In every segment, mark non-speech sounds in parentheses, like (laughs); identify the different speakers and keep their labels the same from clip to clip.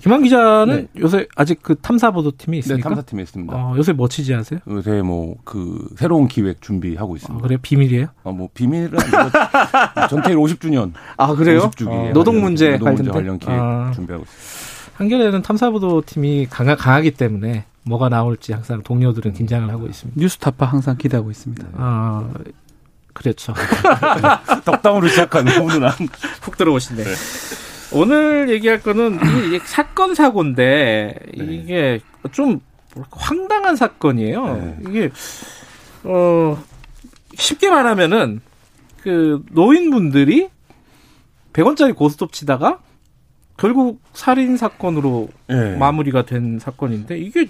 Speaker 1: 김한 기자는 네. 요새 아직 그 탐사 보도팀이 있습니까?
Speaker 2: 네, 탐사팀에 있습니다.
Speaker 1: 어, 요새 뭐 취재하세요?
Speaker 2: 요새 뭐 그 새로운 기획 준비하고 있습니다.
Speaker 1: 아, 그래 비밀이에요?
Speaker 2: 어, 뭐 비밀은 아니고 (laughs) 전태일 50주년.
Speaker 1: 아 그래요?
Speaker 2: 50주기
Speaker 1: 어, 노동 문제
Speaker 2: 노동 문제 관련 기획 아. 준비하고 있습니다.
Speaker 1: 한겨레는 탐사 보도 팀이 강하, 강하기 때문에 뭐가 나올지 항상 동료들은 긴장을 하고 있습니다.
Speaker 3: 뉴스타파 항상 기대하고 있습니다.
Speaker 1: 아, 그렇죠. (laughs)
Speaker 2: 덕담으로 시작하는 훈훈한. (laughs)
Speaker 1: 훅 들어오시네. 네. 오늘 얘기할 거는 이게 사건 사고인데 네. 이게 좀 황당한 사건이에요. 네. 이게 어 쉽게 말하면은 그 노인분들이 100원짜리 고스톱 치다가 결국 살인 사건으로 네. 마무리가 된 사건인데 이게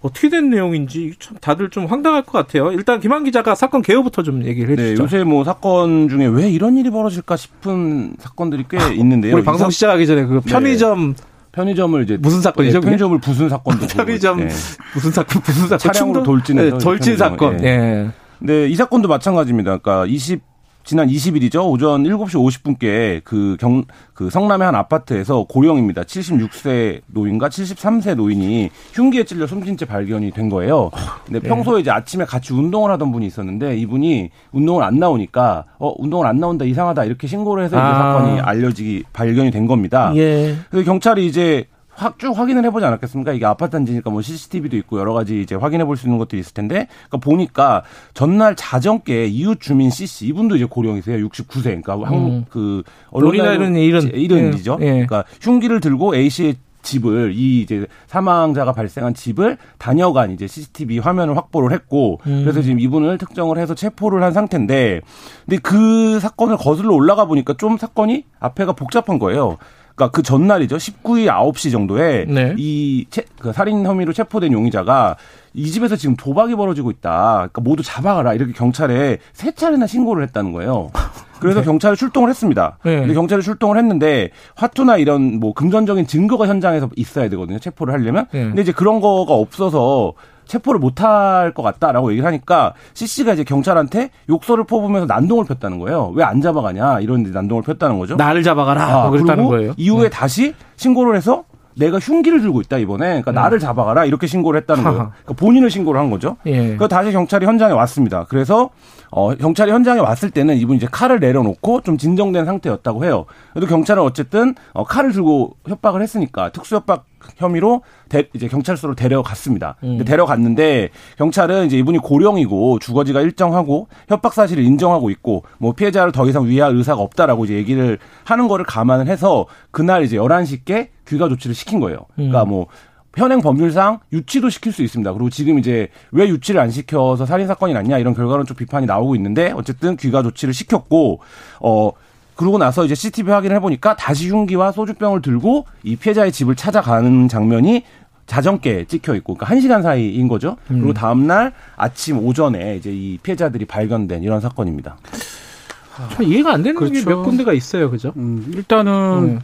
Speaker 1: 어떻게 된 내용인지 참 다들 좀 황당할 것 같아요. 일단 김한 기자가 사건 개요부터 좀 얘기를 해주시죠.
Speaker 2: 네, 요새 뭐 사건 중에 왜 이런 일이 벌어질까 싶은 사건들이 꽤 아, 있는데요.
Speaker 1: 우리 방송 시작하기 전에 그 네. 편의점 네.
Speaker 2: 편의점을 이제
Speaker 1: 무슨 사건이죠?
Speaker 2: 네, 편의점을 부순 사건도 (laughs)
Speaker 1: 편의점 네. 무슨 사건 무슨 사건
Speaker 2: 차량으로 돌진해
Speaker 1: 네, 돌진 사건. 예.
Speaker 2: 네. 네, 이 사건도 마찬가지입니다. 그러니까 20 지난 20일이죠. 오전 7시 50분께 그 경, 그 성남의 한 아파트에서 고령입니다. 76세 노인과 73세 노인이 흉기에 찔려 숨진 채 발견이 된 거예요. 근데 네. 평소에 이제 아침에 같이 운동을 하던 분이 있었는데 이분이 운동을 안 나오니까 어, 운동을 안 나온다 이상하다 이렇게 신고를 해서 아. 사건이 알려지기 발견이 된 겁니다.
Speaker 1: 예.
Speaker 2: 그래서 경찰이 이제 확 쭉 확인을 해보지 않았겠습니까? 이게 아파트 단지니까 뭐 CCTV도 있고 여러 가지 이제 확인해 볼 수 있는 것들이 있을 텐데, 그러니까 보니까 전날 자정께 이웃 주민 C 씨 이분도 이제 고령이세요. 69세. 그러니까 음. 한국 그
Speaker 1: 언론이나 이런
Speaker 2: 이런 이런 일이죠. 예. 그러니까 흉기를 들고 A 씨의 집을 이 이제 사망자가 발생한 집을 다녀간 이제 CCTV 화면을 확보를 했고 음. 그래서 지금 이분을 특정을 해서 체포를 한 상태인데 근데 그 사건을 거슬러 올라가 보니까 좀 사건이 앞에가 복잡한 거예요. 그러니까 그 전날이죠. 19일 9시 정도에 네. 이그 살인 혐의로 체포된 용의자가 이 집에서 지금 도박이 벌어지고 있다. 그러니까 모두 잡아가라. 이렇게 경찰에 세 차례나 신고를 했다는 거예요. 그래서 (laughs) 네. 경찰이 출동을 했습니다. 네. 근데 경찰이 출동을 했는데 화투나 이런 뭐 금전적인 증거가 현장에서 있어야 되거든요. 체포를 하려면. 네. 근데 이제 그런 거가 없어서 체포를 못할 것 같다라고 얘기를 하니까 CC가 이제 경찰한테 욕설을 퍼부면서 난동을 폈다는 거예요. 왜 안 잡아가냐 이런 난동을 폈다는 거죠.
Speaker 1: 나를 잡아가라. 아, 그랬다는 거예요.
Speaker 2: 이후에 네. 다시 신고를 해서 내가 흉기를 들고 있다 이번에 그러니까 네. 나를 잡아가라 이렇게 신고를 했다는 거예요. 그러니까 본인을 신고를 한 거죠. 예. 그 다시 경찰이 현장에 왔습니다. 그래서 어 경찰이 현장에 왔을 때는 이분이 이제 칼을 내려놓고 좀 진정된 상태였다고 해요. 그래도 경찰은 어쨌든 어 칼을 들고 협박을 했으니까 특수 협박 혐의로 대, 이제 경찰서로 데려갔습니다. 음. 데려갔는데 경찰은 이제 이분이 고령이고 주거지가 일정하고 협박 사실을 인정하고 있고 뭐 피해자를 더 이상 위할 의사가 없다라고 이제 얘기를 하는 거를 감안을 해서 그날 이제 11시께 귀가 조치를 시킨 거예요. 그러니까 음. 뭐 현행 법률상 유치도 시킬 수 있습니다. 그리고 지금 이제 왜 유치를 안 시켜서 살인 사건이 났냐 이런 결과는 좀 비판이 나오고 있는데 어쨌든 귀가 조치를 시켰고 어 그러고 나서 이제 CCTV 확인을 해보니까 다시 흉기와 소주병을 들고 이 피해자의 집을 찾아가는 장면이 자정께 찍혀 있고, 그러니까 한 시간 사이인 거죠. 음. 그리고 다음날 아침 오전에 이제 이 피해자들이 발견된 이런 사건입니다.
Speaker 1: 참 이해가 안 되는 그렇죠. 게몇 군데가 있어요, 그죠?
Speaker 3: 음, 일단은 음.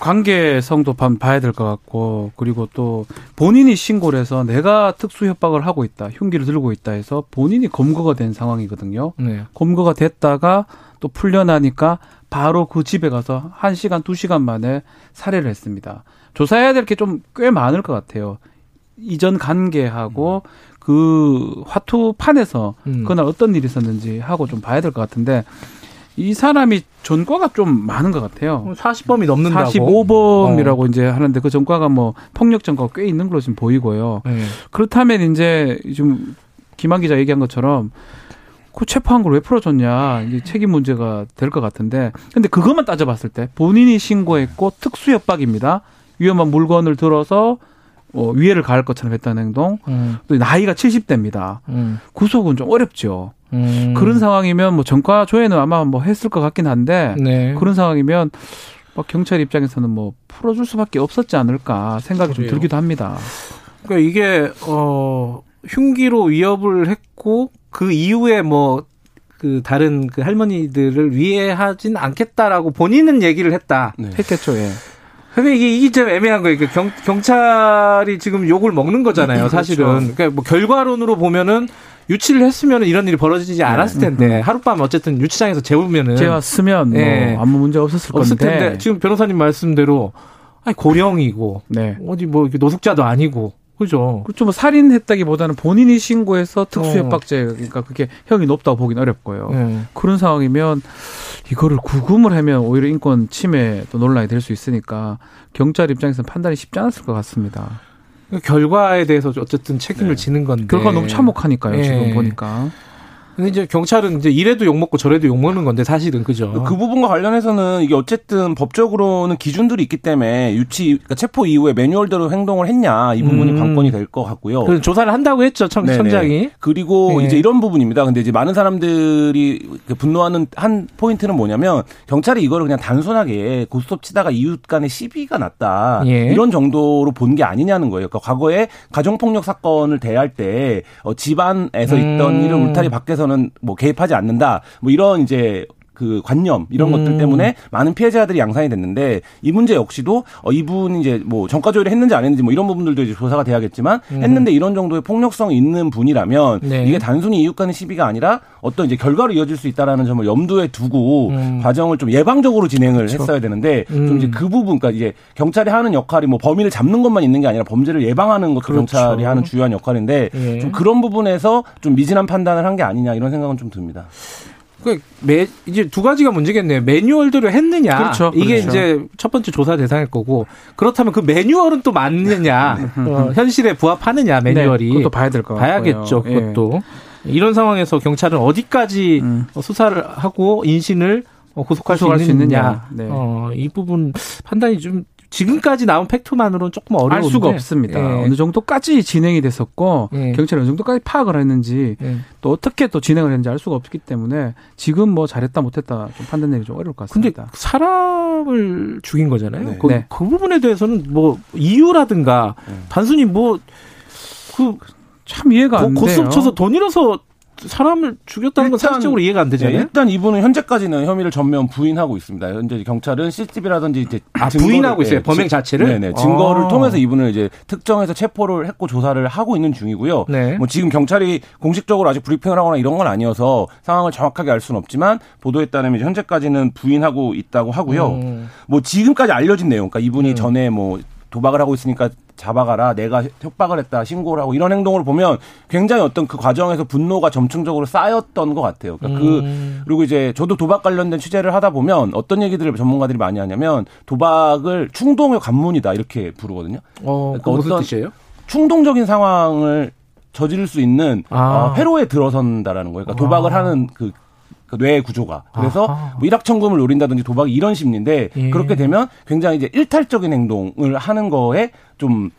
Speaker 3: 관계성도 봐야 될 것 같고, 그리고 또 본인이 신고를 해서 내가 특수 협박을 하고 있다, 흉기를 들고 있다 해서 본인이 검거가 된 상황이거든요. 네. 검거가 됐다가 또 풀려나니까 바로 그 집에 가서 1시간, 2시간 만에 살해를 했습니다. 조사해야 될 게 좀 꽤 많을 것 같아요. 이전 관계하고 음. 그 화투판에서 음. 그날 어떤 일이 있었는지 하고 좀 봐야 될 것 같은데 이 사람이 전과가 좀 많은 것 같아요.
Speaker 1: 40범이 넘는다고.
Speaker 3: 45범이라고 어. 이제 하는데 그 전과가 뭐 폭력 전과가 꽤 있는 걸로 지금 보이고요. 네. 그렇다면 이제 좀 김한 기자 얘기한 것처럼 그 체포한 걸 왜 풀어줬냐 이제 책임 문제가 될 것 같은데 근데 그것만 따져봤을 때 본인이 신고했고 특수 협박입니다 위험한 물건을 들어서 어, 위해를 가할 것처럼 했다는 행동 음. 또 나이가 70대입니다 음. 구속은 좀 어렵죠 음. 그런 상황이면 뭐 전과 조회는 아마 뭐 했을 것 같긴 한데 네. 그런 상황이면 뭐 경찰 입장에서는 뭐 풀어줄 수밖에 없었지 않을까 생각이 그래요. 좀 들기도 합니다.
Speaker 1: 그러니까 이게 어 흉기로 위협을 했고 그 이후에 뭐그 다른 그 할머니들을 위해하진 않겠다라고 본인은 얘기를 했다.
Speaker 3: 네. 했겠죠, 예.
Speaker 1: 근데 이게 이게 좀 애매한 거예요. 그 경, 경찰이 지금 욕을 먹는 거잖아요, 그렇죠. 사실은. 그렇죠. 그러니까 뭐 결과론으로 보면은 유치를 했으면 이런 일이 벌어지지 네. 않았을 텐데 하룻밤 어쨌든 유치장에서 재우면은
Speaker 3: 재웠으면 뭐 네. 아무 문제 없었을 건데. 없을 텐데
Speaker 1: 지금 변호사님 말씀대로 아니 고령이고 네. 어디 뭐 노숙자도 아니고 그죠.
Speaker 3: 그렇죠. 뭐 살인했다기보다는 본인이 신고해서 특수협박죄 어. 그러니까 그게 형이 높다고 보긴 어렵고요. 네. 그런 상황이면 이거를 구금을 하면 오히려 인권 침해도 논란이 될 수 있으니까 경찰 입장에서는 판단이 쉽지 않았을 것 같습니다.
Speaker 1: 그 결과에 대해서 어쨌든 책임을 네. 지는 건데
Speaker 3: 결과 너무 참혹하니까요. 네. 지금 보니까.
Speaker 1: 근데 이제 경찰은 이제 이래도 욕 먹고 저래도 욕 먹는 건데 사실은 그죠.
Speaker 2: 그 부분과 관련해서는 이게 어쨌든 법적으로는 기준들이 있기 때문에 유치 그러니까 체포 이후에 매뉴얼대로 행동을 했냐 이 부분이 음. 관건이 될 것 같고요.
Speaker 1: 그 조사를 한다고 했죠 청, 장이
Speaker 2: 그리고 네. 이제 이런 부분입니다. 근데 이제 많은 사람들이 그 분노하는 한 포인트는 뭐냐면 경찰이 이거를 그냥 단순하게 고스톱 치다가 이웃 간의 시비가 났다 예. 이런 정도로 본 게 아니냐는 거예요. 그러니까 과거에 가정폭력 사건을 대할 때 어, 집안에서 있던 음. 일을 울타리 밖에서 대해서는 뭐 개입하지 않는다. 뭐 이런 이제 그 관념 이런 음. 것들 때문에 많은 피해자들이 양산이 됐는데 이 문제 역시도 어 이분이 이제 뭐 전과 조회를 했는지 안 했는지 뭐 이런 부분들도 이제 조사가 돼야겠지만 음. 했는데 이런 정도의 폭력성 있는 분이라면 네. 이게 단순히 이웃 간의 시비가 아니라 어떤 이제 결과로 이어질 수 있다라는 점을 염두에 두고 음. 과정을 좀 예방적으로 진행을 그렇죠. 했어야 되는데 좀 음. 이제 그 부분 그러니까 이제 경찰이 하는 역할이 뭐 범인을 잡는 것만 있는 게 아니라 범죄를 예방하는 것도 그렇죠. 경찰이 하는 주요한 역할인데 예. 좀 그런 부분에서 좀 미진한 판단을 한 게 아니냐 이런 생각은 좀 듭니다.
Speaker 1: 그 매, 이제 두 가지가 문제겠네요. 매뉴얼대로 했느냐. 그렇죠. 이게 그렇죠. 이제 첫 번째 조사 대상일 거고 그렇다면 그 매뉴얼은 또 맞느냐. 어, 현실에 부합하느냐 매뉴얼이.
Speaker 3: 네, 그것도 봐야 될 것
Speaker 1: 같고요. 봐야겠죠. 그것도. 예. 이런 상황에서 경찰은 어디까지 음. 수사를 하고 인신을 고속할 수, 수 있느냐. 네. 어, 이 부분 판단이 좀 지금까지 나온 팩트만으로는 조금 어려운데 알
Speaker 3: 수가 없습니다. 예. 어느 정도까지 진행이 됐었고 예. 경찰이 어느 정도까지 파악을 했는지 예. 또 어떻게 또 진행을 했는지 알 수가 없기 때문에 지금 뭐 잘했다 못했다 좀 판단 내기 좀 어려울 것 같습니다.
Speaker 1: 근데 사람을 죽인 거잖아요. 네. 그, 네. 그 부분에 대해서는 뭐 이유라든가 네. 단순히 뭐 그 참 이해가 안 돼요. 고스톱 쳐서 돈 잃어서 사람을 죽였다는 건 사실적으로 이해가 안 되잖아요.
Speaker 2: 네, 일단 이분은 현재까지는 혐의를 전면 부인하고 있습니다. 현재 경찰은 CCTV라든지 이제
Speaker 1: 아, 부인하고 있어요. 범행 자체를.
Speaker 2: 네네. 증거를 아. 통해서 이분을 이제 특정해서 체포를 했고 조사를 하고 있는 중이고요. 네. 뭐 지금 경찰이 공식적으로 아직 브리핑을 하거나 이런 건 아니어서 상황을 정확하게 알 수는 없지만 보도에 따르면 현재까지는 부인하고 있다고 하고요. 음. 뭐 지금까지 알려진 내용, 그러니까 이분이 음. 전에 뭐 도박을 하고 있으니까 잡아가라 내가 협박을 했다 신고를 하고 이런 행동을 보면 굉장히 어떤 그 과정에서 분노가 점층적으로 쌓였던 것 같아요. 그러니까 그 음. 그 그리고 이제 저도 도박 관련된 취재를 하다 보면 어떤 얘기들을 전문가들이 많이 하냐면 도박을 충동의 관문이다 이렇게 부르거든요.
Speaker 1: 어, 그러니까 무슨 뜻이에요?
Speaker 2: 충동적인 상황을 저지를 수 있는 아. 어, 회로에 들어선다라는 거예요. 그러니까 도박을 아. 하는 그 그뇌 구조가. 그래서 뭐 일확천금을 노린다든지 도박이 이런 심리인데 예. 그렇게 되면 굉장히 이제 일탈적인 행동을 하는 거에 좀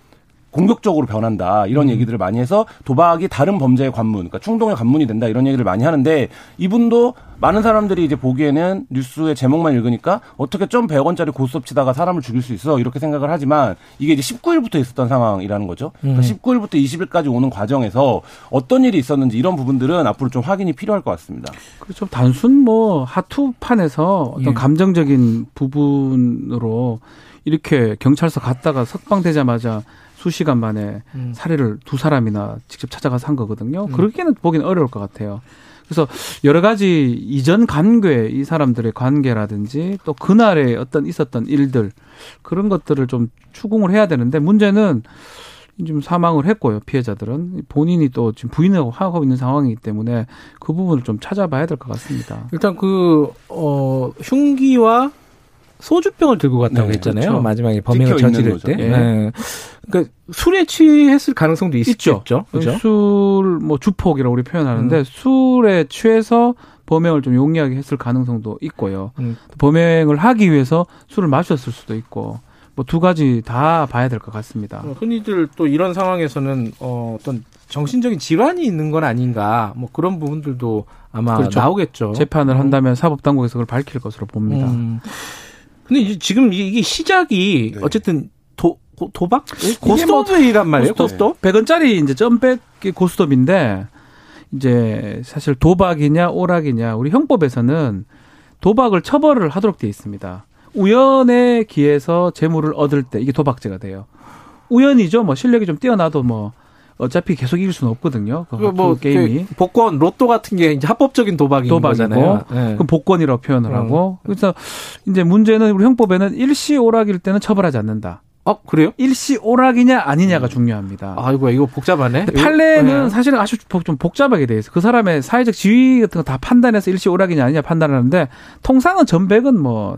Speaker 2: 공격적으로 변한다 이런 음. 얘기들을 많이 해서 도박이 다른 범죄의 관문, 그러니까 충동의 관문이 된다 이런 얘기를 많이 하는데 이분도 많은 사람들이 이제 보기에는 뉴스의 제목만 읽으니까 어떻게 좀 100원짜리 고스톱 치다가 사람을 죽일 수 있어 이렇게 생각을 하지만 이게 이제 19일부터 있었던 상황이라는 거죠. 그러니까 19일부터 음. 20일까지 오는 과정에서 어떤 일이 있었는지 이런 부분들은 앞으로 좀 확인이 필요할 것 같습니다.
Speaker 3: 그렇죠. 단순 뭐 하투판에서 어떤 예. 감정적인 부분으로 이렇게 경찰서 갔다가 석방되자마자 수시간 만에 음. 사례를 두 사람이나 직접 찾아가서 한 거거든요. 음. 그렇게는 보기는 어려울 것 같아요. 그래서 여러 가지 이전 관계, 이 사람들의 관계라든지 또 그날에 어떤 있었던 일들 그런 것들을 좀 추궁을 해야 되는데 문제는 지금 사망을 했고요. 피해자들은 본인이 또 지금 부인을 하고 있는 상황이기 때문에 그 부분을 좀 찾아봐야 될 것 같습니다.
Speaker 1: 일단 그 어, 흉기와 소주병을 들고 갔다고 네, 했잖아요. 그렇죠. 마지막에 범행을 저지를 때. 네. 네. 그러니까 술에 취했을 가능성도 있죠. 있죠.
Speaker 3: 그렇죠? 술뭐 주폭이라고 우리 표현하는데 음. 술에 취해서 범행을 좀 용이하게 했을 가능성도 있고요. 음. 범행을 하기 위해서 술을 마셨을 수도 있고 뭐 두 가지 다 봐야 될 것 같습니다.
Speaker 1: 어, 흔히들 또 이런 상황에서는 어, 어떤 정신적인 질환이 있는 건 아닌가 뭐 그런 부분들도 아마 그렇죠. 나오겠죠.
Speaker 3: 재판을 음. 한다면 사법 당국에서 그걸 밝힐 것으로 봅니다. 음.
Speaker 1: 근데 이제 지금 이게 시작이 네. 어쨌든 도, 도박? 고스톱이란 말이에요. 고스톱?
Speaker 3: 100원짜리 이제 점백이 고스톱인데 이제 사실 도박이냐 오락이냐 우리 형법에서는 도박을 처벌을 하도록 돼 있습니다. 우연에 기해서 재물을 얻을 때 이게 도박죄가 돼요. 우연이죠. 뭐 실력이 좀 뛰어나도 뭐 어차피 계속 이길 수는 없거든요. 그 뭐, 게임이
Speaker 1: 그 복권, 로또 같은 게 이제 합법적인 도박인 도박이잖아요.
Speaker 3: 네. 그럼 복권이라고 표현을 음. 하고 그래서 이제 문제는 우리 형법에는 일시 오락일 때는 처벌하지 않는다.
Speaker 1: 어 그래요?
Speaker 3: 일시 오락이냐 아니냐가 음. 중요합니다.
Speaker 1: 아이고 이거 복잡하네.
Speaker 3: 판례는 네. 사실은 아주 좀 복잡하게 돼 있어. 그 사람의 사회적 지위 같은 거 다 판단해서 일시 오락이냐 아니냐 판단하는데 통상은 전백은 뭐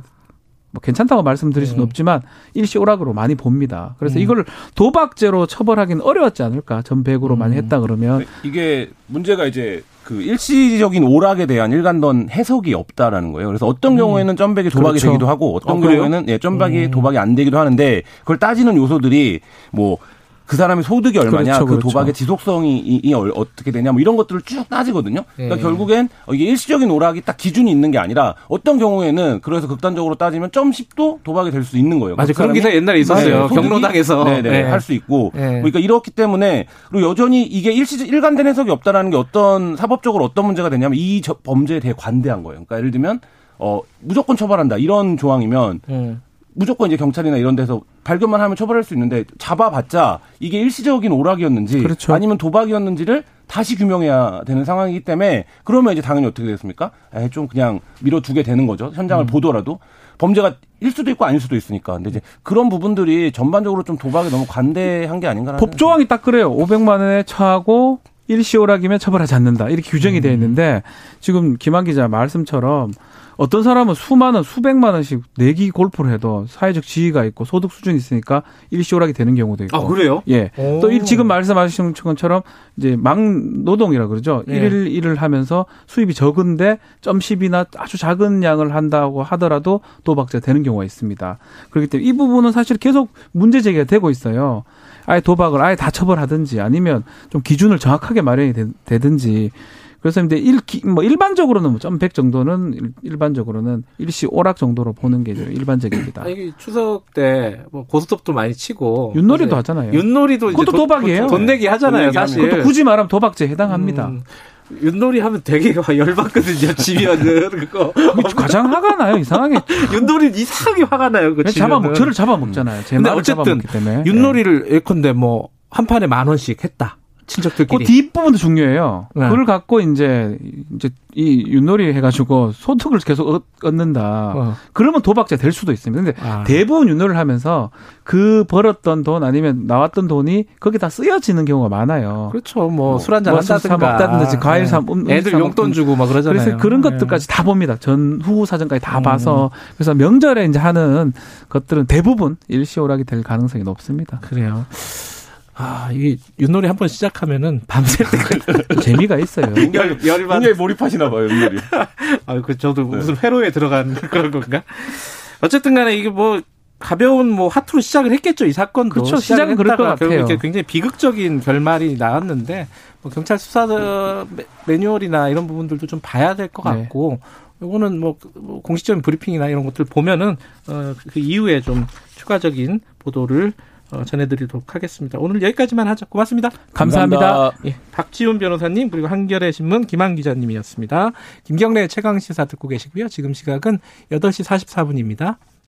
Speaker 3: 뭐 괜찮다고 말씀드릴 수는 음. 없지만 일시 오락으로 많이 봅니다. 그래서 음. 이걸 도박죄로 처벌하기는 어려웠지 않을까? 전백으로 음. 많이 했다 그러면
Speaker 2: 이게 문제가 이제 그 일시적인 오락에 대한 일관된 해석이 없다라는 거예요. 그래서 어떤 음. 경우에는 점백이 도박이 그렇죠. 되기도 하고 어떤 어, 경우에는 예, 점박이 음. 도박이 안 되기도 하는데 그걸 따지는 요소들이 뭐 그 사람의 소득이 얼마냐, 그렇죠, 그 그렇죠. 도박의 지속성이 이, 이 어떻게 되냐, 뭐 이런 것들을 쭉 따지거든요. 그러니까 예. 결국엔 이게 일시적인 오락이 딱 기준이 있는 게 아니라 어떤 경우에는 그래서 극단적으로 따지면 점 10도 도박이 될 수 있는 거예요.
Speaker 1: 맞아요. 그런 기사 옛날에 있었어요. 네, 경로당에서.
Speaker 2: 네네. 네. 할수 있고. 네. 그러니까 이렇기 때문에 그리고 여전히 이게 일시 일관된 해석이 없다라는 게 어떤 사법적으로 어떤 문제가 되냐면 이 범죄에 대해 관대한 거예요. 그러니까 예를 들면 어 무조건 처벌한다 이런 조항이면 음. 무조건 이제 경찰이나 이런 데서 발견만 하면 처벌할 수 있는데 잡아봤자 이게 일시적인 오락이었는지 그렇죠. 아니면 도박이었는지를 다시 규명해야 되는 상황이기 때문에 그러면 이제 당연히 어떻게 됐습니까? 에, 좀 그냥 밀어두게 되는 거죠. 현장을 음. 보더라도 범죄가 일 수도 있고 아닐 수도 있으니까. 근데 이제 그런 부분들이 전반적으로 좀 도박에 너무 관대한 게 아닌가.
Speaker 3: 법조항이 딱 그래요. 500만 원에 처하고 일시 오락이면 처벌하지 않는다. 이렇게 규정이 음. 되어 있는데 지금 김한 기자 말씀처럼 어떤 사람은 수많은 수백만 원씩 내기 골프를 해도 사회적 지위가 있고 소득 수준이 있으니까 일시오락이 되는 경우도 있고.
Speaker 1: 아 그래요?
Speaker 3: 예. 오. 또 지금 말씀하신 것처럼 이제 막 노동이라 그러죠. 예. 일일 일을 하면서 수입이 적은데 점 10이나 아주 작은 양을 한다고 하더라도 도박죄 되는 경우가 있습니다. 그렇기 때문에 이 부분은 사실 계속 문제 제기가 되고 있어요. 아예 도박을 아예 다 처벌하든지 아니면 좀 기준을 정확하게 마련이 되든지 그래서 이제 일, 뭐 일반적으로는 뭐 점백 정도는 일 반적으로는 일시 오락 정도로 보는 게 일반적입니다.
Speaker 1: 아니, 추석 때 뭐 고스톱도 많이 치고
Speaker 3: 윷놀이도 하잖아요.
Speaker 1: 윷놀이도
Speaker 3: 그것도 도, 박이에요
Speaker 1: 돈 내기 하잖아요, 사실.
Speaker 3: 그것도 굳이 말하면 도박죄 해당합니다. 음.
Speaker 1: 윷놀이 하면 되게 열받거든요, 지면은. (laughs) 그거.
Speaker 3: 가장 화가 나요, 이상하게.
Speaker 1: 윷놀이 이상하게 화가 나요, 그
Speaker 3: 잡아먹, 저를 잡아먹잖아요. 제 근데 어쨌든,
Speaker 1: 윷놀이를 예컨대 뭐, 한 판에 만 원씩 했다. 친척들끼리.
Speaker 3: 그 뒷부분도 중요해요. 네. 그걸 갖고 이제 이제 이 윷놀이 해가지고 소득을 계속 얻는다. 어. 그러면 도박자 될 수도 있습니다. 근데 아. 대부분 윷놀이를 하면서 그 벌었던 돈 아니면 나왔던 돈이 거기 다 쓰여지는 경우가 많아요.
Speaker 1: 그렇죠. 뭐술 뭐 한잔 뭐 한다든가.
Speaker 3: 먹다든지 과일 사 네.
Speaker 1: 음, 애들 용돈 주고 막 그러잖아요.
Speaker 3: 그래서 그런 네. 것들까지 다 봅니다. 전후 사정까지 다 음. 봐서 그래서 명절에 이제 하는 것들은 대부분 일시오락이 될 가능성이 높습니다.
Speaker 1: 그래요. 아, 이 윷놀이 한번 시작하면은 때가 (laughs)
Speaker 3: 재미가 있어요. (laughs)
Speaker 2: 굉장히, 굉장히 몰입하시나 봐요, 윷놀이. (laughs)
Speaker 1: 아, 그 저도 네. 무슨 회로에 들어간 그런 건가? 어쨌든 간에 이게 뭐 가벼운 뭐 하투로 시작을 했겠죠, 이 사건도.
Speaker 3: 그렇죠. 시작은 그럴 것 같아요.
Speaker 1: 결국 굉장히 비극적인 결말이 나왔는데 뭐 경찰 수사 매뉴얼이나 이런 부분들도 좀 봐야 될것 네. 같고 네. 이거는 뭐, 뭐 공식적인 브리핑이나 이런 것들 보면은 어, 그 이후에 좀 추가적인 보도를 어, 전해드리도록 하겠습니다. 오늘 여기까지만 하죠. 고맙습니다.
Speaker 3: 감사합니다. 감사합니다.
Speaker 1: 예, 박지훈 변호사님 그리고 한겨레 신문 김한 기자님이었습니다. 김경래 최강 시사 듣고 계시고요. 지금 시각은 8시 44분입니다.